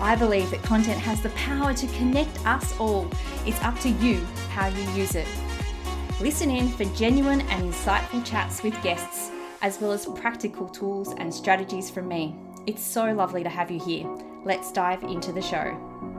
I believe that content has the power to connect us all. It's up to you how you use it. Listen in for genuine and insightful chats with guests, as well as practical tools and strategies from me. It's so lovely to have you here. Let's dive into the show.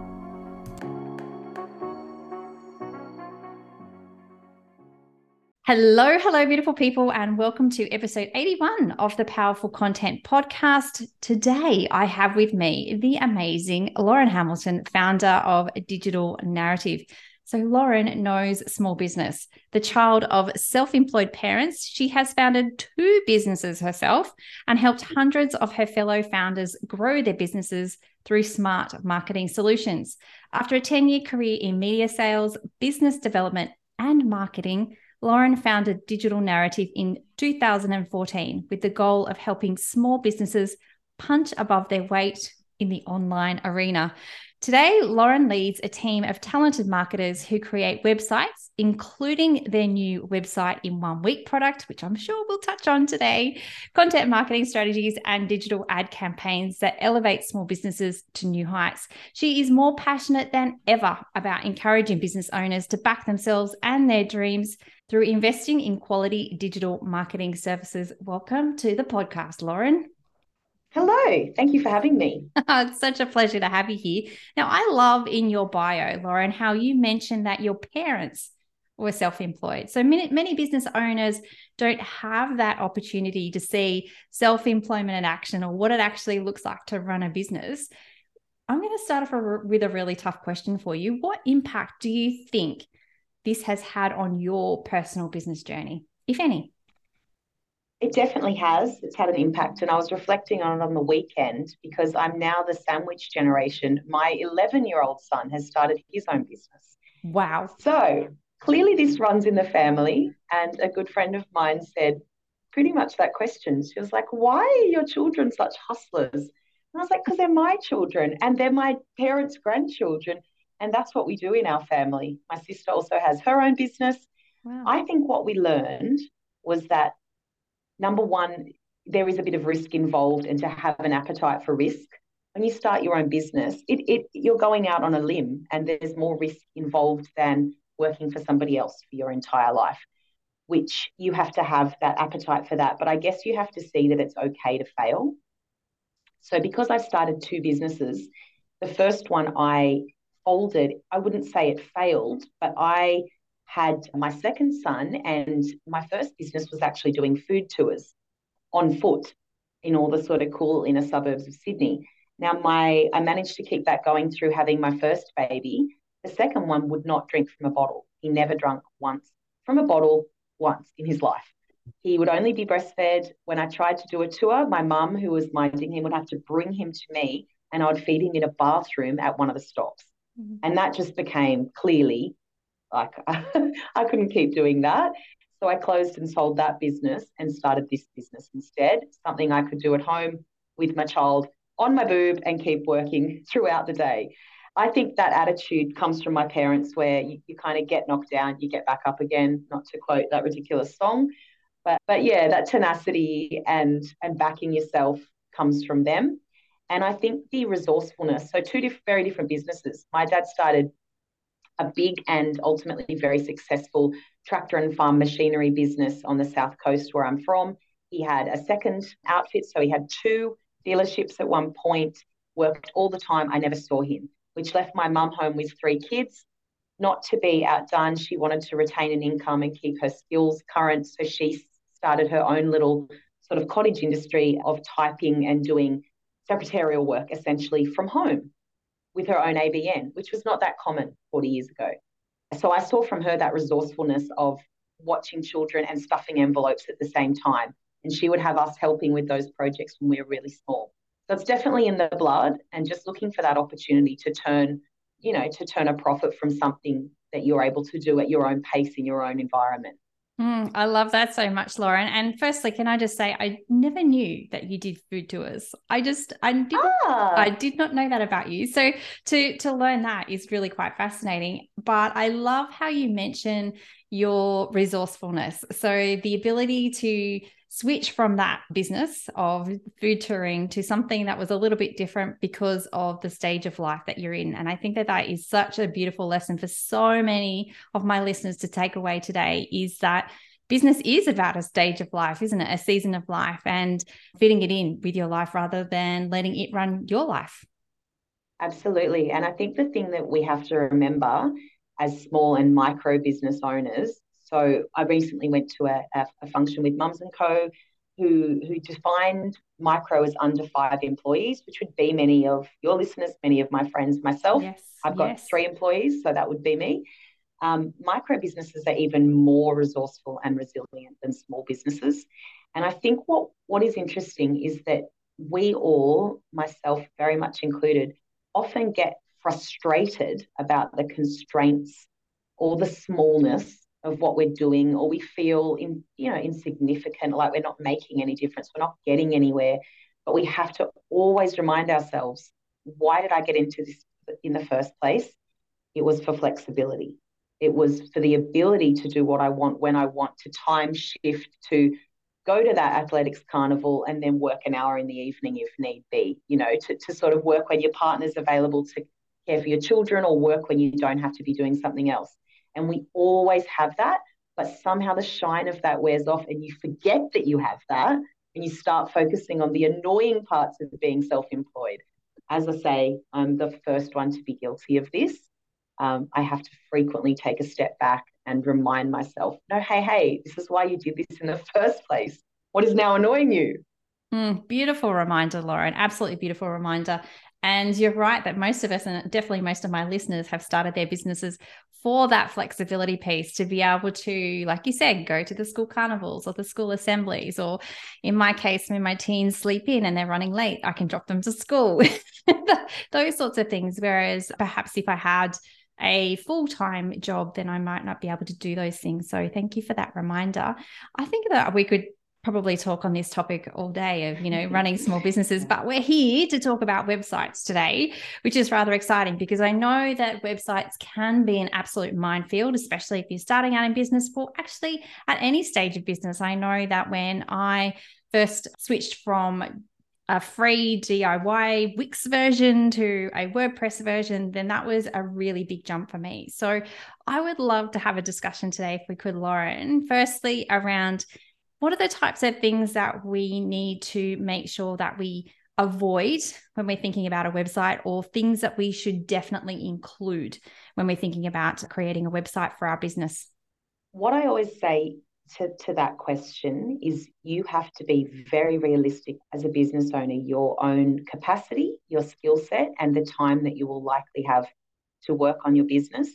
Hello, hello, beautiful people, and welcome to episode 81 of the Powerful Content Podcast. Today, I have with me the amazing Lauren Hamilton, founder of Digital Narrative. So, Lauren knows small business. The child of self employed parents, she has founded two businesses herself and helped hundreds of her fellow founders grow their businesses through smart marketing solutions. After a 10 year career in media sales, business development, and marketing, Lauren founded Digital Narrative in 2014 with the goal of helping small businesses punch above their weight in the online arena. Today, Lauren leads a team of talented marketers who create websites, including their new website in one week product, which I'm sure we'll touch on today, content marketing strategies, and digital ad campaigns that elevate small businesses to new heights. She is more passionate than ever about encouraging business owners to back themselves and their dreams through investing in quality digital marketing services. Welcome to the podcast, Lauren. Hello, thank you for having me. it's such a pleasure to have you here. Now, I love in your bio, Lauren, how you mentioned that your parents were self employed. So many, many business owners don't have that opportunity to see self employment in action or what it actually looks like to run a business. I'm going to start off with a really tough question for you. What impact do you think this has had on your personal business journey, if any? It definitely has. It's had an impact. And I was reflecting on it on the weekend because I'm now the sandwich generation. My 11 year old son has started his own business. Wow. So clearly, this runs in the family. And a good friend of mine said pretty much that question. She was like, Why are your children such hustlers? And I was like, Because they're my children and they're my parents' grandchildren. And that's what we do in our family. My sister also has her own business. Wow. I think what we learned was that number one, there is a bit of risk involved and to have an appetite for risk. When you start your own business, it, it you're going out on a limb and there's more risk involved than working for somebody else for your entire life, which you have to have that appetite for that. But I guess you have to see that it's okay to fail. So because I've started two businesses, the first one I folded, I wouldn't say it failed, but I had my second son, and my first business was actually doing food tours on foot in all the sort of cool inner suburbs of Sydney. Now, my I managed to keep that going through having my first baby. The second one would not drink from a bottle. He never drank once from a bottle once in his life. He would only be breastfed. When I tried to do a tour, my mum, who was minding him, would have to bring him to me and I would feed him in a bathroom at one of the stops. Mm-hmm. And that just became clearly like I couldn't keep doing that. So I closed and sold that business and started this business instead, something I could do at home with my child on my boob and keep working throughout the day. I think that attitude comes from my parents where you, you kind of get knocked down, you get back up again, not to quote that ridiculous song. But but yeah, that tenacity and and backing yourself comes from them. And I think the resourcefulness. So two diff- very different businesses. My dad started a big and ultimately very successful tractor and farm machinery business on the south coast where I'm from. He had a second outfit, so he had two dealerships at one point, worked all the time. I never saw him, which left my mum home with three kids. Not to be outdone, she wanted to retain an income and keep her skills current. So she started her own little sort of cottage industry of typing and doing secretarial work essentially from home with her own ABN, which was not that common 40 years ago. So I saw from her that resourcefulness of watching children and stuffing envelopes at the same time. And she would have us helping with those projects when we were really small. So it's definitely in the blood and just looking for that opportunity to turn you know, to turn a profit from something that you're able to do at your own pace in your own environment. Mm, I love that so much, Lauren. And firstly, can I just say I never knew that you did food tours. I just I did ah. I did not know that about you. So to to learn that is really quite fascinating. But I love how you mention your resourcefulness. So the ability to switch from that business of food touring to something that was a little bit different because of the stage of life that you're in. And I think that that is such a beautiful lesson for so many of my listeners to take away today is that business is about a stage of life, isn't it? A season of life and fitting it in with your life rather than letting it run your life. Absolutely. And I think the thing that we have to remember as small and micro business owners so I recently went to a, a, a function with Mums and Co. Who, who defined micro as under five employees, which would be many of your listeners, many of my friends, myself. Yes, I've got yes. three employees, so that would be me. Um, micro businesses are even more resourceful and resilient than small businesses. And I think what, what is interesting is that we all, myself very much included, often get frustrated about the constraints or the smallness of what we're doing or we feel in, you know insignificant like we're not making any difference we're not getting anywhere but we have to always remind ourselves why did i get into this in the first place? It was for flexibility. It was for the ability to do what i want when i want to time shift to go to that athletics carnival and then work an hour in the evening if need be you know to, to sort of work when your partner's available to care for your children or work when you don't have to be doing something else and we always have that, but somehow the shine of that wears off and you forget that you have that and you start focusing on the annoying parts of being self employed. As I say, I'm the first one to be guilty of this. Um, I have to frequently take a step back and remind myself, no, hey, hey, this is why you did this in the first place. What is now annoying you? Mm, beautiful reminder, Lauren. Absolutely beautiful reminder. And you're right that most of us, and definitely most of my listeners, have started their businesses for that flexibility piece to be able to, like you said, go to the school carnivals or the school assemblies, or in my case, when my teens sleep in and they're running late, I can drop them to school. Those sorts of things. Whereas perhaps if I had a full time job, then I might not be able to do those things. So thank you for that reminder. I think that we could probably talk on this topic all day of you know running small businesses but we're here to talk about websites today which is rather exciting because i know that websites can be an absolute minefield especially if you're starting out in business or actually at any stage of business i know that when i first switched from a free DIY Wix version to a WordPress version, then that was a really big jump for me. So I would love to have a discussion today, if we could, Lauren, firstly around what are the types of things that we need to make sure that we avoid when we're thinking about a website or things that we should definitely include when we're thinking about creating a website for our business? What I always say to, to that question is you have to be very realistic as a business owner, your own capacity, your skill set, and the time that you will likely have to work on your business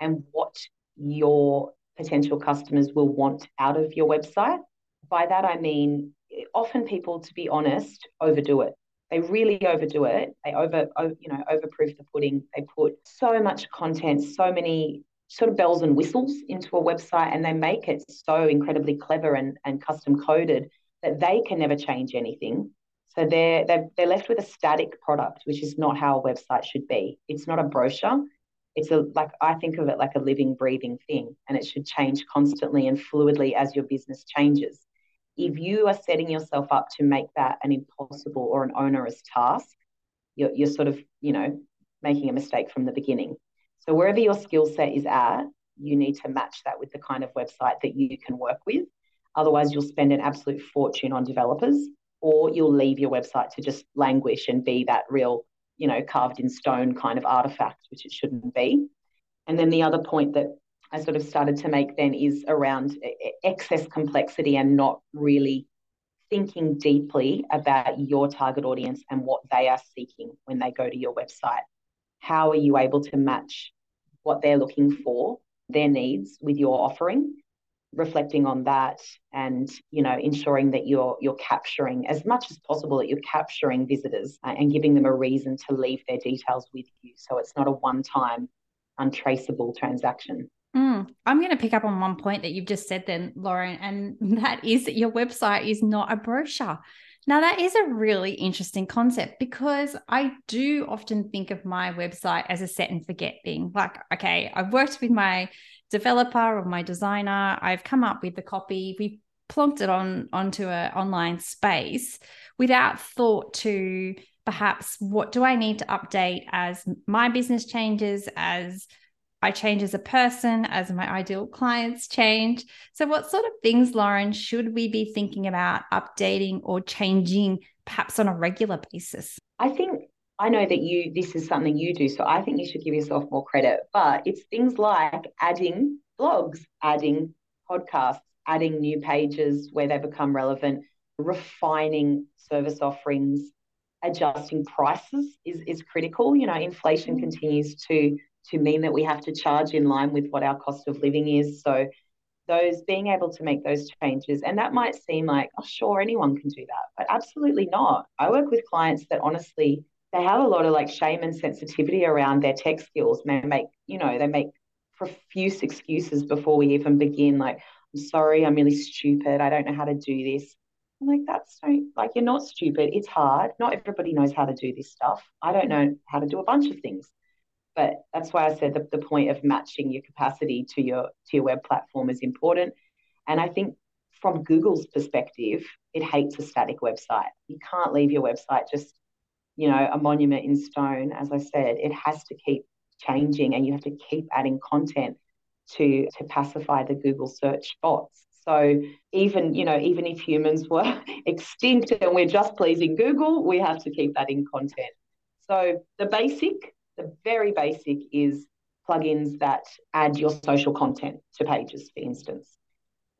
and what your potential customers will want out of your website by that I mean often people, to be honest, overdo it. They really overdo it. They over, you know, overproof the pudding. They put so much content, so many sort of bells and whistles into a website, and they make it so incredibly clever and, and custom coded that they can never change anything. So they're, they're they're left with a static product, which is not how a website should be. It's not a brochure. It's a like I think of it like a living, breathing thing, and it should change constantly and fluidly as your business changes if you are setting yourself up to make that an impossible or an onerous task, you're, you're sort of, you know, making a mistake from the beginning. So wherever your skill set is at, you need to match that with the kind of website that you can work with. Otherwise, you'll spend an absolute fortune on developers, or you'll leave your website to just languish and be that real, you know, carved in stone kind of artifact, which it shouldn't be. And then the other point that I sort of started to make then is around excess complexity and not really thinking deeply about your target audience and what they are seeking when they go to your website. How are you able to match what they're looking for, their needs, with your offering? reflecting on that and you know ensuring that you're you're capturing as much as possible that you're capturing visitors uh, and giving them a reason to leave their details with you so it's not a one time untraceable transaction mm, i'm going to pick up on one point that you've just said then lauren and that is that your website is not a brochure. Now, that is a really interesting concept because I do often think of my website as a set and forget thing. Like, okay, I've worked with my developer or my designer, I've come up with the copy, we've plonked it on onto an online space without thought to perhaps what do I need to update as my business changes, as I change as a person, as my ideal clients change. So, what sort of things, Lauren, should we be thinking about updating or changing perhaps on a regular basis? I think I know that you this is something you do, so I think you should give yourself more credit. But it's things like adding blogs, adding podcasts, adding new pages where they become relevant, refining service offerings, adjusting prices is, is critical. You know, inflation mm-hmm. continues to to mean that we have to charge in line with what our cost of living is. So those being able to make those changes, and that might seem like, oh, sure, anyone can do that, but absolutely not. I work with clients that honestly they have a lot of like shame and sensitivity around their tech skills. They make, you know, they make profuse excuses before we even begin. Like, I'm sorry, I'm really stupid. I don't know how to do this. I'm like, that's so, like, you're not stupid. It's hard. Not everybody knows how to do this stuff. I don't know how to do a bunch of things. But that's why I said the, the point of matching your capacity to your to your web platform is important. And I think from Google's perspective, it hates a static website. You can't leave your website just, you know, a monument in stone. As I said, it has to keep changing and you have to keep adding content to to pacify the Google search bots. So even, you know, even if humans were extinct and we're just pleasing Google, we have to keep that in content. So the basic the very basic is plugins that add your social content to pages, for instance.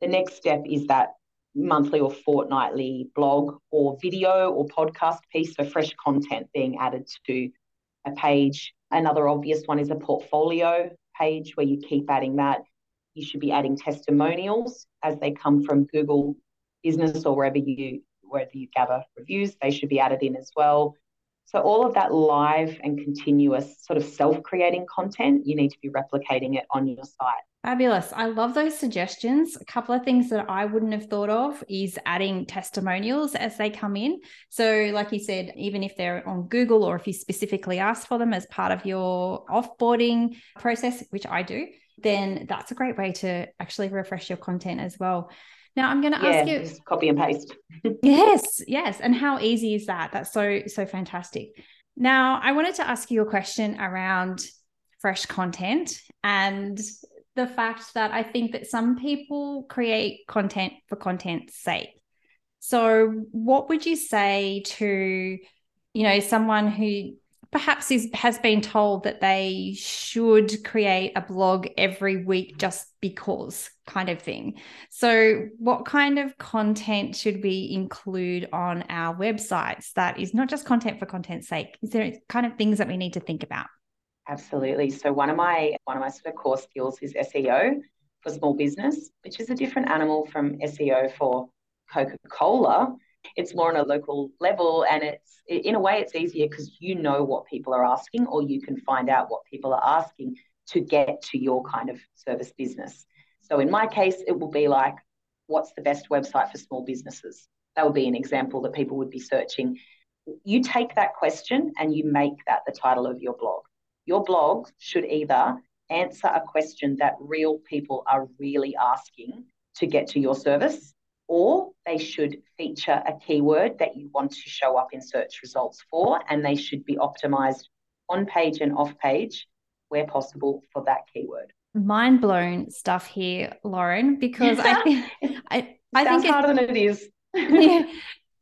The next step is that monthly or fortnightly blog or video or podcast piece for fresh content being added to a page. Another obvious one is a portfolio page where you keep adding that. You should be adding testimonials as they come from Google Business or wherever you wherever you gather reviews. They should be added in as well. So, all of that live and continuous sort of self creating content, you need to be replicating it on your site. Fabulous. I love those suggestions. A couple of things that I wouldn't have thought of is adding testimonials as they come in. So, like you said, even if they're on Google or if you specifically ask for them as part of your offboarding process, which I do, then that's a great way to actually refresh your content as well. Now I'm going to yeah, ask you just copy and paste. yes, yes. And how easy is that? That's so, so fantastic. Now I wanted to ask you a question around fresh content and the fact that I think that some people create content for content's sake. So, what would you say to, you know, someone who perhaps is has been told that they should create a blog every week just because kind of thing. So what kind of content should we include on our websites that is not just content for content's sake? Is there kind of things that we need to think about? Absolutely. So one of my one of my sort of core skills is SEO for small business, which is a different animal from SEO for Coca-Cola it's more on a local level and it's in a way it's easier because you know what people are asking or you can find out what people are asking to get to your kind of service business. So in my case it will be like what's the best website for small businesses? That would be an example that people would be searching. You take that question and you make that the title of your blog. Your blog should either answer a question that real people are really asking to get to your service or they should feature a keyword that you want to show up in search results for, and they should be optimized on page and off page where possible for that keyword. Mind blown stuff here, Lauren, because I think I, I think harder than it is. yeah,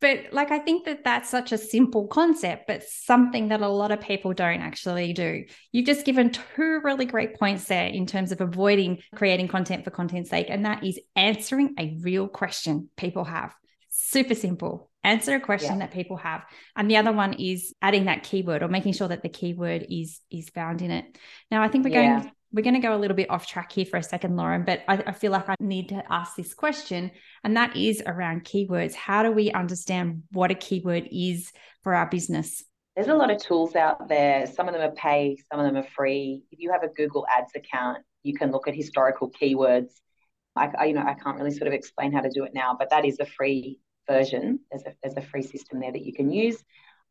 but like i think that that's such a simple concept but something that a lot of people don't actually do. You've just given two really great points there in terms of avoiding creating content for content's sake and that is answering a real question people have. Super simple. Answer a question yeah. that people have. And the other one is adding that keyword or making sure that the keyword is is found in it. Now i think we're yeah. going we're going to go a little bit off track here for a second, Lauren, but I, I, feel like I need to ask this question, and that is around keywords. How do we understand what a keyword is for our business? There's a lot of tools out there. Some of them are paid, some of them are free. If you have a Google Ads account, you can look at historical keywords. I, I you know, I can't really sort of explain how to do it now, but that is a free version. There's a, there's a free system there that you can use.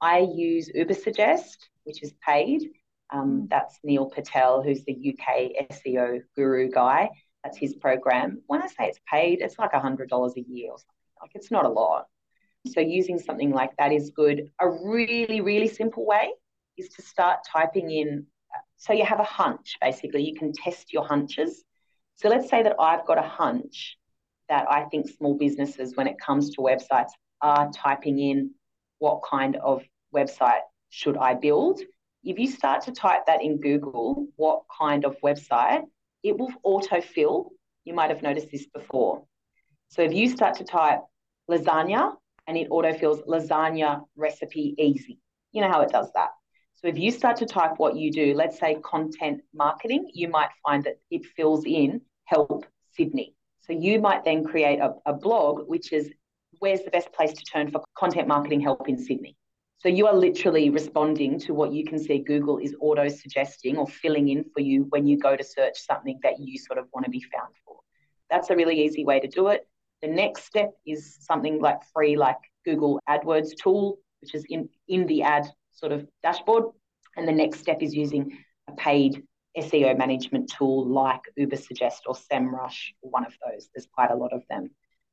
I use Ubersuggest, which is paid. Um, mm. that's Neil Patel, who's the UK SEO guru guy. That's his program. When I say it's paid, it's like $100 a year or something. Like it's not a lot. So using something like that is good. A really, really simple way is to start typing in. So you have a hunch, basically. You can test your hunches. So let's say that I've got a hunch that I think small businesses, when it comes to websites, are typing in what kind of website should I build? If you start to type that in Google, what kind of website, it will autofill. You might have noticed this before. So if you start to type lasagna and it autofills lasagna recipe easy, you know how it does that. So if you start to type what you do, let's say content marketing, you might find that it fills in help Sydney. So you might then create a, a blog, which is where's the best place to turn for content marketing help in Sydney. So you are literally responding to what you can see Google is auto suggesting or filling in for you when you go to search something that you sort of want to be found for. That's a really easy way to do it. The next step is something like free, like Google AdWords tool, which is in, in the ad sort of dashboard. And the next step is using a paid SEO management tool like Ubersuggest or SEMrush, one of those. There's quite a lot of them.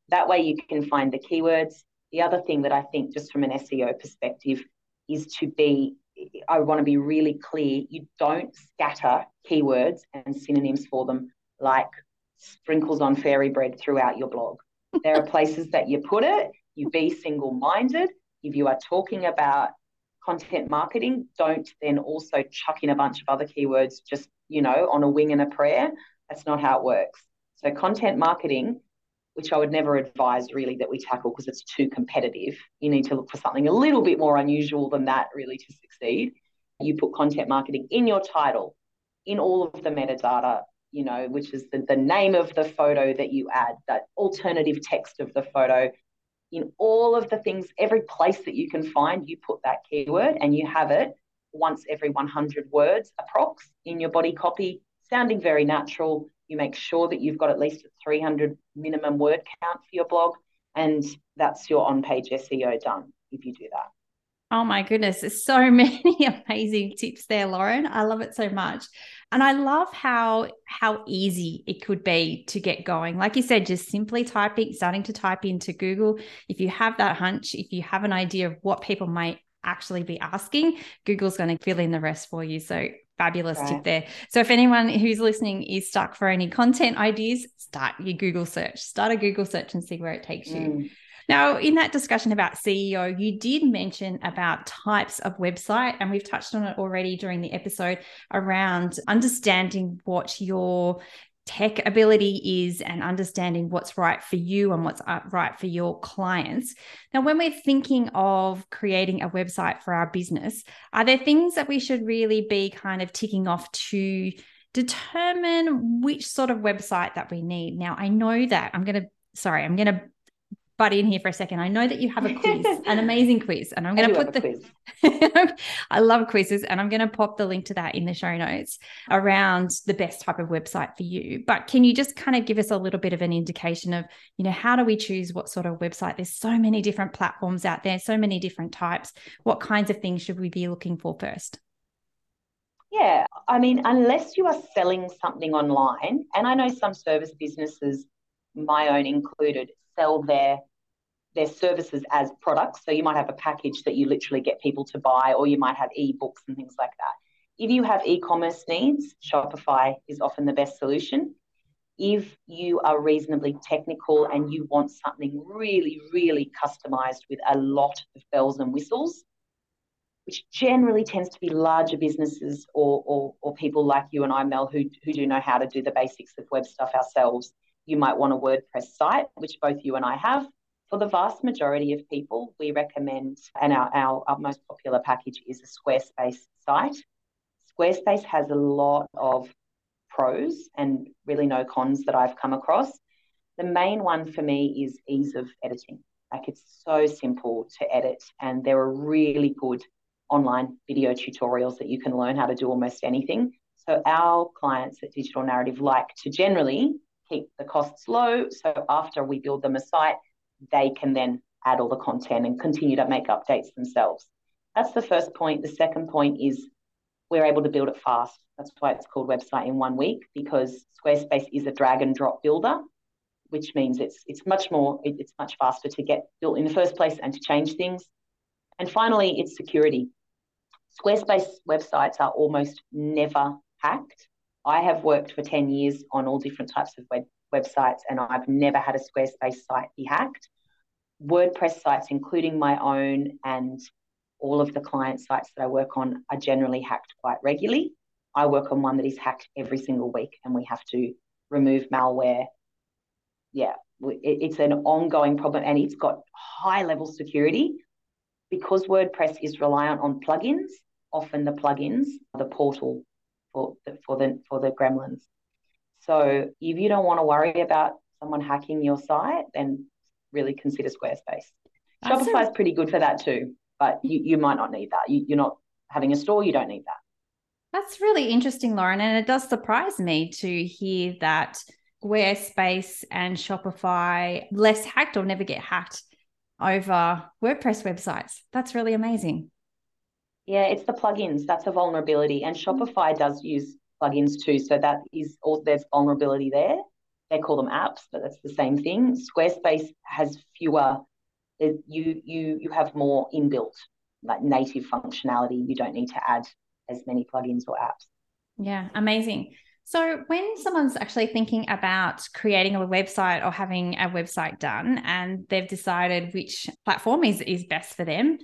That way you can find the keywords, the other thing that I think, just from an SEO perspective, is to be I want to be really clear you don't scatter keywords and synonyms for them like sprinkles on fairy bread throughout your blog. there are places that you put it, you be single minded. If you are talking about content marketing, don't then also chuck in a bunch of other keywords just, you know, on a wing and a prayer. That's not how it works. So, content marketing which I would never advise really that we tackle because it's too competitive. You need to look for something a little bit more unusual than that really to succeed. You put content marketing in your title, in all of the metadata, you know, which is the, the name of the photo that you add, that alternative text of the photo, in all of the things, every place that you can find, you put that keyword and you have it once every 100 words approx in your body copy, sounding very natural, you make sure that you've got at least a 300 minimum word count for your blog, and that's your on page SEO done if you do that. Oh my goodness, there's so many amazing tips there, Lauren. I love it so much. And I love how how easy it could be to get going. Like you said, just simply typing, starting to type into Google. If you have that hunch, if you have an idea of what people might actually be asking, Google's going to fill in the rest for you. So Fabulous right. tip there. So, if anyone who's listening is stuck for any content ideas, start your Google search. Start a Google search and see where it takes you. Mm. Now, in that discussion about SEO, you did mention about types of website, and we've touched on it already during the episode around understanding what your tech ability is and understanding what's right for you and what's uh, right for your clients. Now, when we're thinking of creating a website for our business, are there things that we should really be kind of ticking off to determine which sort of website that we need? Now, I know that I'm going to, sorry, I'm going to butt in here for a second. I know that you have a quiz, an amazing quiz, and I'm going to put the. I love quizzes, and I'm going to pop the link to that in the show notes around the best type of website for you. But can you just kind of give us a little bit of an indication of, you know, how do we choose what sort of website? There's so many different platforms out there, so many different types. What kinds of things should we be looking for first? Yeah, I mean, unless you are selling something online, and I know some service businesses, my own included, sell their their services as products. So you might have a package that you literally get people to buy, or you might have ebooks and things like that. If you have e-commerce needs, Shopify is often the best solution. If you are reasonably technical and you want something really, really customized with a lot of bells and whistles, which generally tends to be larger businesses or, or, or people like you and I, Mel, who, who do know how to do the basics of web stuff ourselves, you might want a WordPress site, which both you and I have. For the vast majority of people, we recommend, and our, our, our most popular package is a Squarespace site. Squarespace has a lot of pros and really no cons that I've come across. The main one for me is ease of editing. Like it's so simple to edit, and there are really good online video tutorials that you can learn how to do almost anything. So our clients at Digital Narrative like to generally keep the costs low. So after we build them a site, they can then add all the content and continue to make updates themselves. That's the first point. The second point is we're able to build it fast. That's why it's called website in one week because Squarespace is a drag and drop builder, which means it's it's much more it's much faster to get built in the first place and to change things. And finally, it's security. Squarespace websites are almost never hacked. I have worked for 10 years on all different types of web, websites and I've never had a Squarespace site be hacked. WordPress sites, including my own and all of the client sites that I work on, are generally hacked quite regularly. I work on one that is hacked every single week and we have to remove malware. Yeah, it's an ongoing problem and it's got high level security because WordPress is reliant on plugins. Often the plugins, are the portal for the, for the for the gremlins. So if you don't want to worry about someone hacking your site, then really consider Squarespace. Shopify is pretty good for that too, but you, you might not need that. You, you're not having a store, you don't need that. That's really interesting, Lauren. And it does surprise me to hear that Squarespace and Shopify less hacked or never get hacked over WordPress websites. That's really amazing. Yeah, it's the plugins. That's a vulnerability. And mm. Shopify does use plugins too. So that is all there's vulnerability there. They call them apps, but that's the same thing. Squarespace has fewer you you you have more inbuilt like native functionality. You don't need to add as many plugins or apps. Yeah, amazing. So, when someone's actually thinking about creating a website or having a website done and they've decided which platform is, is best for them,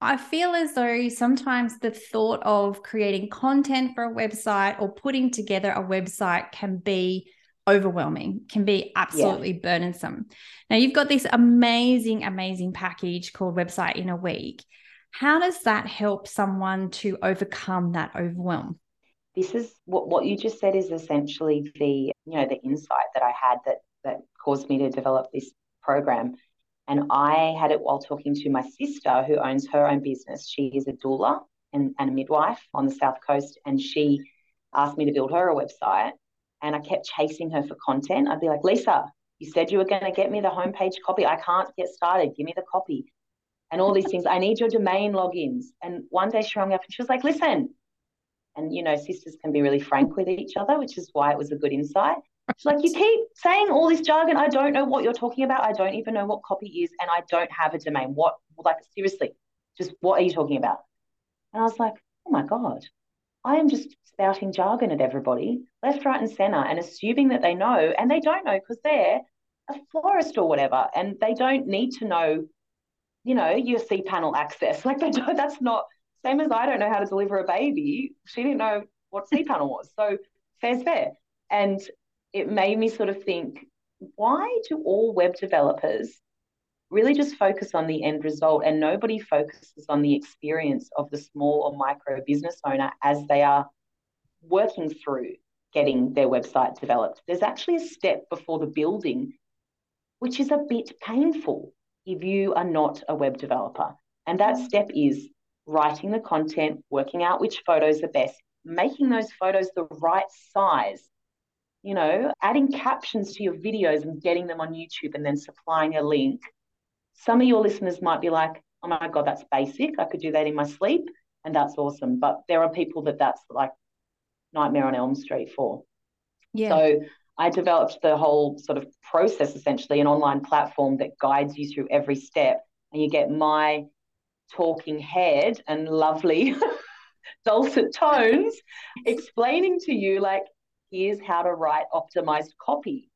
I feel as though sometimes the thought of creating content for a website or putting together a website can be overwhelming, can be absolutely yeah. burdensome. Now, you've got this amazing, amazing package called Website in a Week. How does that help someone to overcome that overwhelm? This is what, what you just said is essentially the, you know, the insight that I had that that caused me to develop this program. And I had it while talking to my sister, who owns her own business. She is a doula and, and a midwife on the South Coast. And she asked me to build her a website. And I kept chasing her for content. I'd be like, Lisa, you said you were going to get me the homepage copy. I can't get started. Give me the copy. And all these things. I need your domain logins. And one day she rang me up and she was like, listen. And, you know, sisters can be really frank with each other, which is why it was a good insight. She's like, you keep saying all this jargon. I don't know what you're talking about. I don't even know what copy is, and I don't have a domain. What, like, seriously, just what are you talking about? And I was like, oh my God, I am just spouting jargon at everybody, left, right, and center, and assuming that they know, and they don't know because they're a florist or whatever, and they don't need to know, you know, your cPanel access. Like, they don't, that's not, same as I don't know how to deliver a baby. She didn't know what cPanel was. So, fair's fair. And it made me sort of think why do all web developers really just focus on the end result and nobody focuses on the experience of the small or micro business owner as they are working through getting their website developed? There's actually a step before the building, which is a bit painful if you are not a web developer. And that step is writing the content, working out which photos are best, making those photos the right size you know, adding captions to your videos and getting them on YouTube and then supplying a link. Some of your listeners might be like, oh my God, that's basic. I could do that in my sleep. And that's awesome. But there are people that that's like Nightmare on Elm Street for. Yeah. So I developed the whole sort of process, essentially, an online platform that guides you through every step. And you get my talking head and lovely dulcet tones explaining to you, like, here's how to write optimized copy.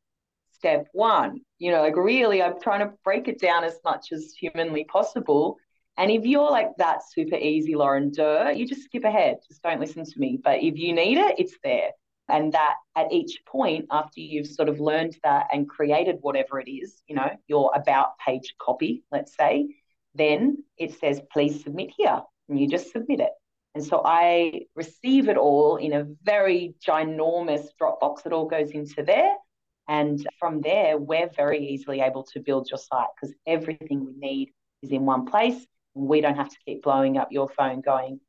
Step one, you know, like really, I'm trying to break it down as much as humanly possible. And if you're like that super easy, Lauren Durr, you just skip ahead. Just don't listen to me. But if you need it, it's there. And that at each point, after you've sort of learned that and created whatever it is, you know, your about page copy, let's say, then it says, please submit here. And you just submit it. And so I receive it all in a very ginormous Dropbox. It all goes into there. And from there, we're very easily able to build your site because everything we need is in one place. We don't have to keep blowing up your phone going,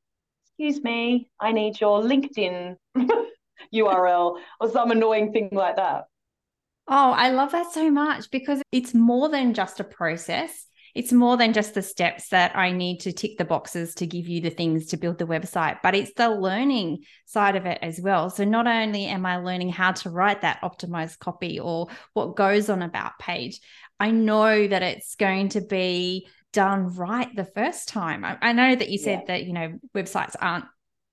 excuse me, I need your LinkedIn URL or some annoying thing like that. Oh, I love that so much because it's more than just a process. It's more than just the steps that I need to tick the boxes to give you the things to build the website, but it's the learning side of it as well. So not only am I learning how to write that optimized copy or what goes on about page, I know that it's going to be done right the first time. I, I know that you said yeah. that, you know, websites aren't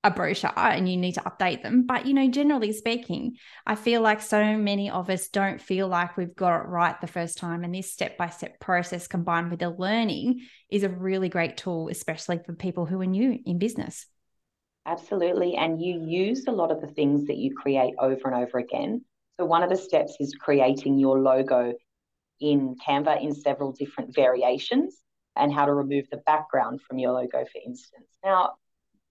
a brochure and you need to update them. But, you know, generally speaking, I feel like so many of us don't feel like we've got it right the first time. And this step by step process combined with the learning is a really great tool, especially for people who are new in business. Absolutely. And you use a lot of the things that you create over and over again. So, one of the steps is creating your logo in Canva in several different variations and how to remove the background from your logo, for instance. Now,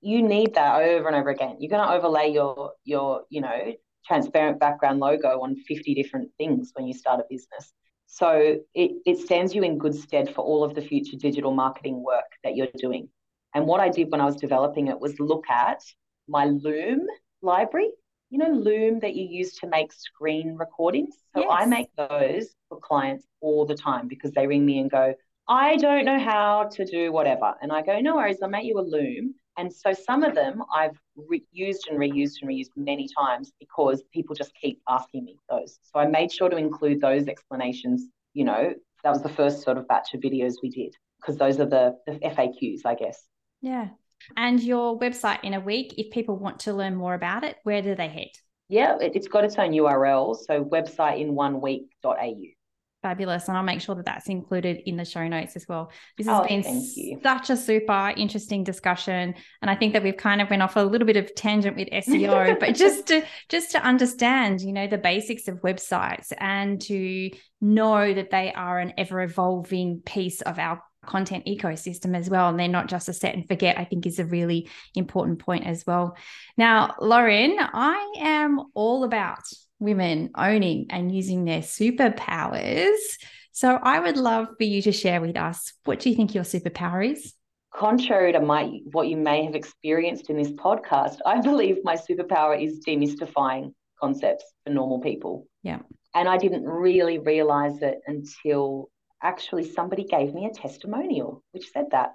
you need that over and over again. You're going to overlay your your you know transparent background logo on 50 different things when you start a business. So it, it stands you in good stead for all of the future digital marketing work that you're doing. And what I did when I was developing it was look at my Loom library. You know, Loom that you use to make screen recordings. So yes. I make those for clients all the time because they ring me and go, I don't know how to do whatever. And I go, no worries, I'll make you a Loom and so some of them I've re- used and reused and reused many times because people just keep asking me those. So I made sure to include those explanations. You know, that was the first sort of batch of videos we did because those are the, the FAQs, I guess. Yeah. And your website in a week, if people want to learn more about it, where do they head? Yeah, it, has got its own URL. So website in one week.au fabulous. And I'll make sure that that's included in the show notes as well. This has oh, been such a super interesting discussion. And I think that we've kind of went off a little bit of tangent with SEO, but just to just to understand, you know, the basics of websites and to know that they are an ever evolving piece of our content ecosystem as well. And they're not just a set and forget, I think is a really important point as well. Now, Lauren, I am all about women owning and using their superpowers. So I would love for you to share with us what do you think your superpower is? Contrary to my what you may have experienced in this podcast, I believe my superpower is demystifying concepts for normal people. Yeah. And I didn't really realize it until actually somebody gave me a testimonial which said that.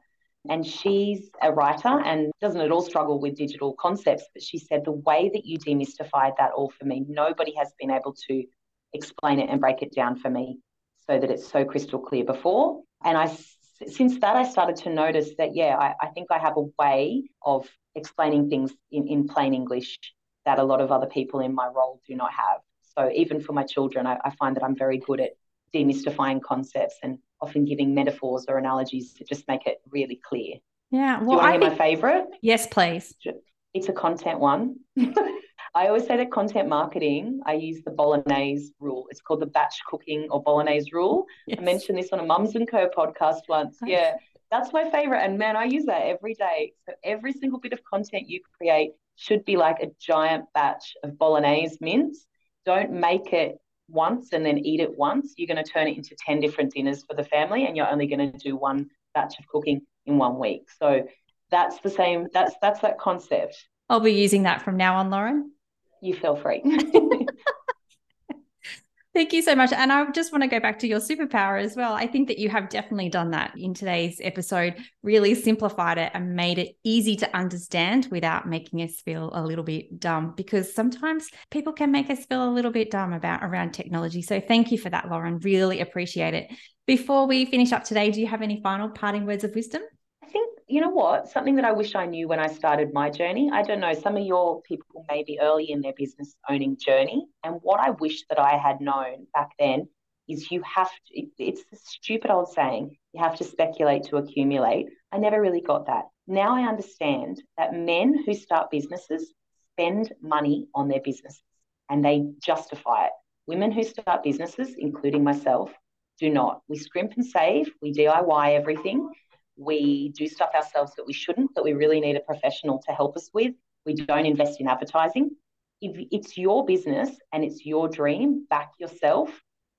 And she's a writer and doesn't at all struggle with digital concepts. But she said the way that you demystified that all for me, nobody has been able to explain it and break it down for me so that it's so crystal clear before. And I, since that, I started to notice that, yeah, I, I think I have a way of explaining things in, in plain English that a lot of other people in my role do not have. So even for my children, I, I find that I'm very good at demystifying concepts and often giving metaphors or analogies to just make it really clear. Yeah. Well, Do you want I to hear my favorite? Yes, please. It's a content one. I always say that content marketing, I use the bolognese rule. It's called the batch cooking or bolognese rule. Yes. I mentioned this on a Mums and Co podcast once. Yeah, that's my favorite. And man, I use that every day. So every single bit of content you create should be like a giant batch of bolognese mince. Don't make it once and then eat it once, you're going to turn it into 10 different dinners for the family and you're only going to do one batch of cooking in one week. So that's the same, that's that's that concept. I'll be using that from now on, Lauren. You feel free. Thank you so much. And I just want to go back to your superpower as well. I think that you have definitely done that in today's episode, really simplified it and made it easy to understand without making us feel a little bit dumb because sometimes people can make us feel a little bit dumb about around technology. So thank you for that, Lauren. Really appreciate it. Before we finish up today, do you have any final parting words of wisdom? You know what? Something that I wish I knew when I started my journey. I don't know, some of your people may be early in their business owning journey. And what I wish that I had known back then is you have to, it's a stupid old saying, you have to speculate to accumulate. I never really got that. Now I understand that men who start businesses spend money on their businesses and they justify it. Women who start businesses, including myself, do not. We scrimp and save, we DIY everything, We do stuff ourselves that we shouldn't, that we really need a professional to help us with. We don't invest in advertising. If it's your business and it's your dream, back yourself,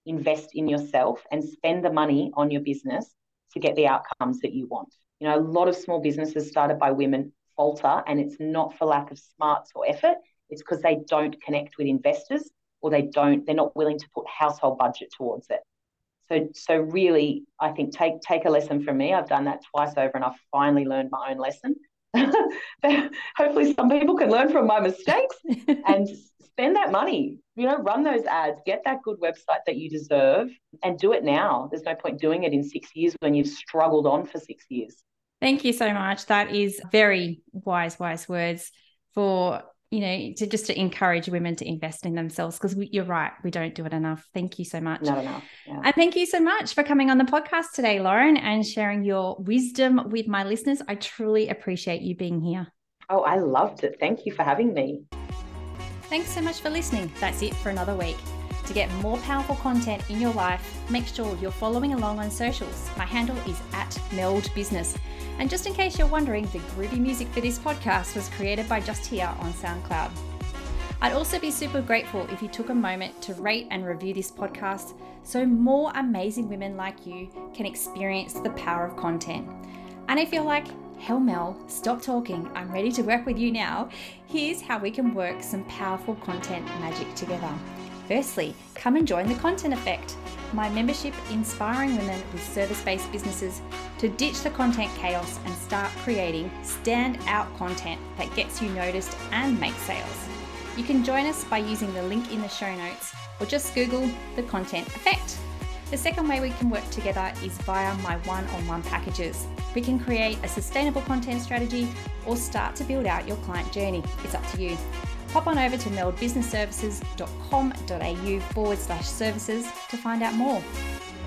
invest in yourself, and spend the money on your business to get the outcomes that you want. You know, a lot of small businesses started by women falter, and it's not for lack of smarts or effort. It's because they don't connect with investors or they don't, they're not willing to put household budget towards it. So, so really, I think take take a lesson from me. I've done that twice over, and I've finally learned my own lesson. Hopefully, some people can learn from my mistakes and spend that money. You know, run those ads, get that good website that you deserve, and do it now. There's no point doing it in six years when you've struggled on for six years. Thank you so much. That is very wise, wise words for you know to just to encourage women to invest in themselves because you're right we don't do it enough. Thank you so much. Not enough yeah. and thank you so much for coming on the podcast today lauren and sharing your wisdom with my listeners. I truly appreciate you being here. Oh i loved it. Thank you for having me. Thanks so much for listening. That's it for another week. To get more powerful content in your life, make sure you're following along on socials. My handle is at Meld Business. And just in case you're wondering, the groovy music for this podcast was created by Just Here on SoundCloud. I'd also be super grateful if you took a moment to rate and review this podcast so more amazing women like you can experience the power of content. And if you're like, hell Mel, stop talking, I'm ready to work with you now, here's how we can work some powerful content magic together. Firstly, come and join the Content Effect, my membership inspiring women with service based businesses to ditch the content chaos and start creating stand-out content that gets you noticed and makes sales. You can join us by using the link in the show notes or just Google the Content Effect. The second way we can work together is via my one on one packages. We can create a sustainable content strategy or start to build out your client journey. It's up to you pop on over to meldbusinessservices.com.au forward slash services to find out more.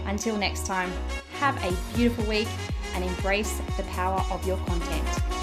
Until next time, have a beautiful week and embrace the power of your content.